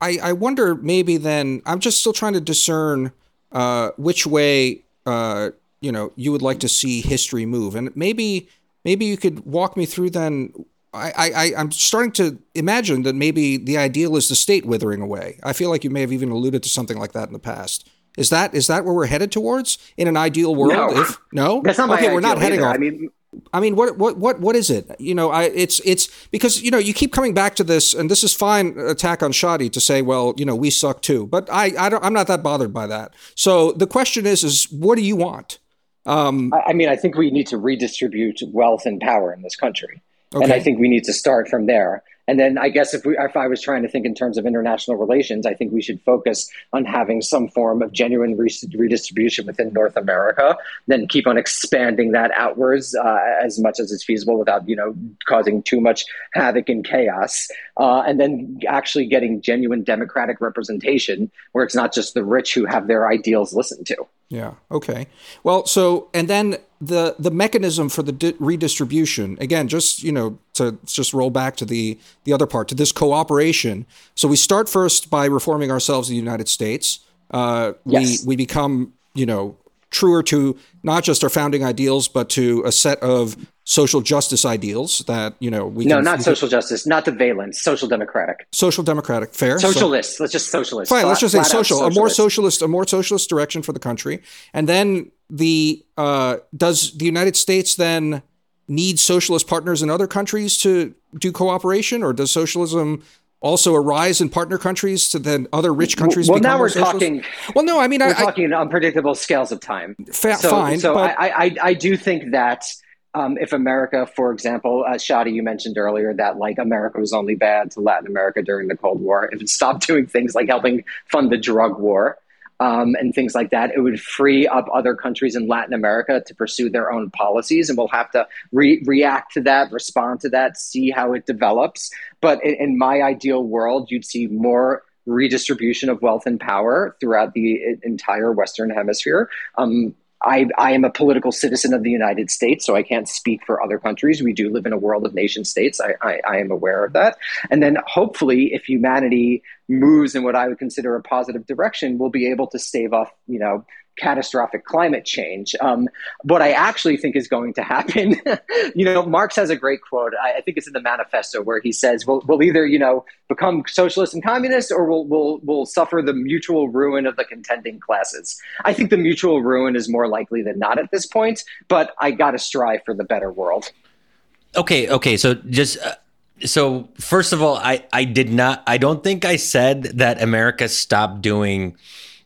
[SPEAKER 1] I, I wonder maybe then I'm just still trying to discern uh, which way uh, you know you would like to see history move, and maybe maybe you could walk me through then. I, I, I'm starting to imagine that maybe the ideal is the state withering away. I feel like you may have even alluded to something like that in the past. Is that is that where we're headed towards in an ideal world?
[SPEAKER 3] No,
[SPEAKER 1] if, no?
[SPEAKER 3] that's not
[SPEAKER 1] okay.
[SPEAKER 3] we're
[SPEAKER 1] not heading
[SPEAKER 3] either.
[SPEAKER 1] off.
[SPEAKER 3] I mean,
[SPEAKER 1] I mean, what what what what is it? You know, I it's it's because you know you keep coming back to this, and this is fine attack on Shadi to say, well, you know, we suck too, but I I don't I'm not that bothered by that. So the question is, is what do you want?
[SPEAKER 3] Um, I mean, I think we need to redistribute wealth and power in this country, okay. and I think we need to start from there. And then I guess if we, if I was trying to think in terms of international relations, I think we should focus on having some form of genuine redistribution within North America, then keep on expanding that outwards uh, as much as it's feasible without you know causing too much havoc and chaos, uh, and then actually getting genuine democratic representation where it's not just the rich who have their ideals listened to.
[SPEAKER 1] Yeah. Okay. Well, so and then the the mechanism for the di- redistribution again, just you know, to just roll back to the the other part to this cooperation. So we start first by reforming ourselves in the United States. Uh, yes. We we become you know truer to not just our founding ideals, but to a set of social justice ideals that you know we
[SPEAKER 3] no
[SPEAKER 1] can,
[SPEAKER 3] not social can, justice not the valence social democratic
[SPEAKER 1] social democratic fair
[SPEAKER 3] socialist so, let's just socialist
[SPEAKER 1] fine flat, let's just say social a more socialist a more socialist direction for the country and then the uh, does the united states then need socialist partners in other countries to do cooperation or does socialism also arise in partner countries to then other rich countries.
[SPEAKER 3] Well, now we're
[SPEAKER 1] socialist?
[SPEAKER 3] talking.
[SPEAKER 1] Well, no, I mean,
[SPEAKER 3] we're
[SPEAKER 1] I,
[SPEAKER 3] talking in unpredictable scales of time.
[SPEAKER 1] Fa- so, fine,
[SPEAKER 3] so
[SPEAKER 1] but...
[SPEAKER 3] I, I, I do think that um, if America, for example, uh, Shadi, you mentioned earlier that like America was only bad to Latin America during the Cold War. If it stopped doing things like helping fund the drug war, um, and things like that, it would free up other countries in Latin America to pursue their own policies. And we'll have to re- react to that, respond to that, see how it develops. But in, in my ideal world, you'd see more redistribution of wealth and power throughout the entire Western Hemisphere. Um, I, I, am a political citizen of the United States, so I can't speak for other countries. We do live in a world of nation states. I, I, I, am aware of that. And then hopefully, if humanity moves in what I would consider a positive direction, we'll be able to stave off, you know, catastrophic climate change. Um, what I actually think is going to happen, you know, Marx has a great quote. I, I, think it's in the manifesto where he says, "We'll, we'll either, you know, become socialist and communist, or we'll, we'll we'll suffer the mutual ruin of the contending classes." I think the mutual ruin is more likely than not at this point, but I got to strive for the better world.
[SPEAKER 2] Okay, okay. So just uh, so first of all, I I did not. I don't think I said that America stopped doing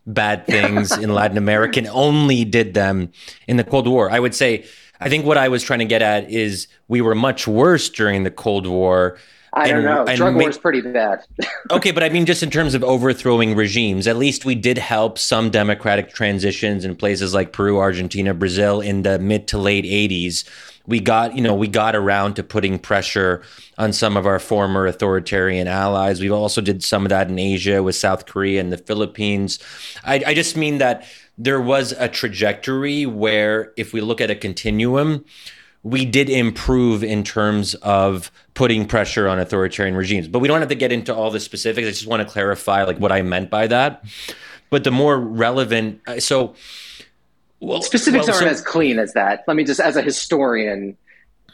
[SPEAKER 2] bad things in Latin America and only did them in the Cold War. I would say, I think what I was trying to get at is we were much worse during the Cold War.
[SPEAKER 3] I don't know. Drug ma- war is pretty bad.
[SPEAKER 2] okay, but I mean, just in terms of overthrowing regimes, at least we did help some democratic transitions in places like Peru, Argentina, Brazil in the mid to late 80s we got you know we got around to putting pressure on some of our former authoritarian allies We've also did some of that in asia with south korea and the philippines i, I just mean that there was a trajectory where if we look at a continuum we did improve in terms of putting pressure on authoritarian regimes. But we don't have to get into all the specifics. I just want to clarify like what I meant by that. But the more relevant, uh, so
[SPEAKER 3] well, specifics well, aren't so, as clean as that. Let me just, as a historian,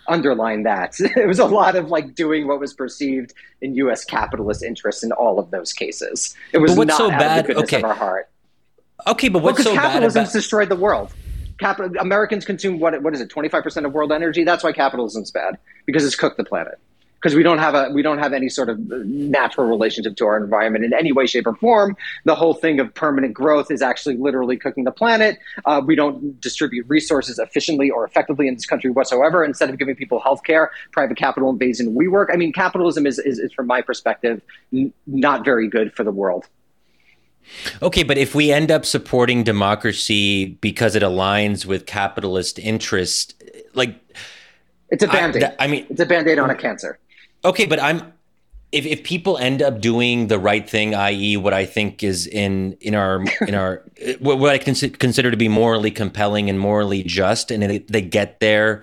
[SPEAKER 3] underline that. it was a lot of like doing what was perceived in U.S. capitalist interests in all of those cases. It was not so bad? okay. of our heart.
[SPEAKER 2] Okay, but what's well, so
[SPEAKER 3] capitalism's about- destroyed the world. Capital, Americans consume what what is it? Twenty five percent of world energy. That's why capitalism's bad because it's cooked the planet because we don't have a we don't have any sort of natural relationship to our environment in any way, shape, or form. The whole thing of permanent growth is actually literally cooking the planet. Uh, we don't distribute resources efficiently or effectively in this country whatsoever. Instead of giving people health care, private capital invades in WeWork. I mean, capitalism is, is, is from my perspective, n- not very good for the world.
[SPEAKER 2] Okay, but if we end up supporting democracy because it aligns with capitalist interest, like
[SPEAKER 3] it's a band-aid. I, I mean, it's a band-aid on a cancer.
[SPEAKER 2] Okay, but I'm if if people end up doing the right thing, i.e., what I think is in in our in our what I consider to be morally compelling and morally just, and they, they get there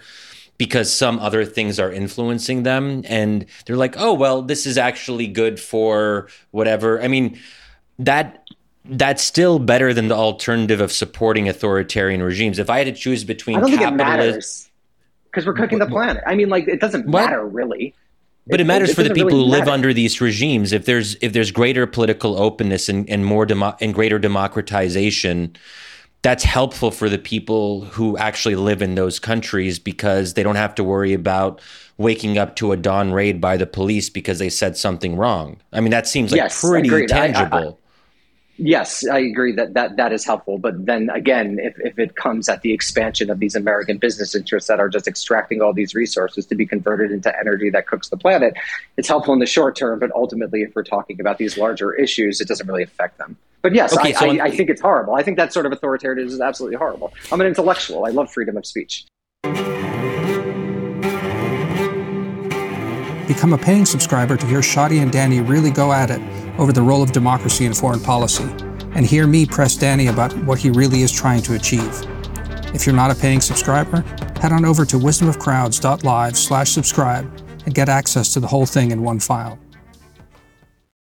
[SPEAKER 2] because some other things are influencing them, and they're like, oh well, this is actually good for whatever. I mean, that that's still better than the alternative of supporting authoritarian regimes. If I had to choose between,
[SPEAKER 3] I don't think it matters because we're cooking the planet. I mean, like it doesn't what? matter really.
[SPEAKER 2] But it, it matters it, for the people really who live under these regimes. If there's if there's greater political openness and, and more demo, and greater democratization, that's helpful for the people who actually live in those countries because they don't have to worry about waking up to a dawn raid by the police because they said something wrong. I mean, that seems like yes, pretty agreed. tangible. I, I,
[SPEAKER 3] yes, I agree that, that that is helpful. But then again, if, if it comes at the expansion of these American business interests that are just extracting all these resources to be converted into energy that cooks the planet, it's helpful in the short term. But ultimately, if we're talking about these larger issues, it doesn't really affect them. But yes, okay, I, so I, I think it's horrible. I think that sort of authoritarianism is absolutely horrible. I'm an intellectual. I love freedom of speech.
[SPEAKER 1] Become a paying subscriber to hear Shadi and Danny really go at it over the role of democracy in foreign policy, and hear me press Danny about what he really is trying to achieve. If you're not a paying subscriber, head on over to wisdomofcrowds.live slash subscribe and get access to the whole thing in one file.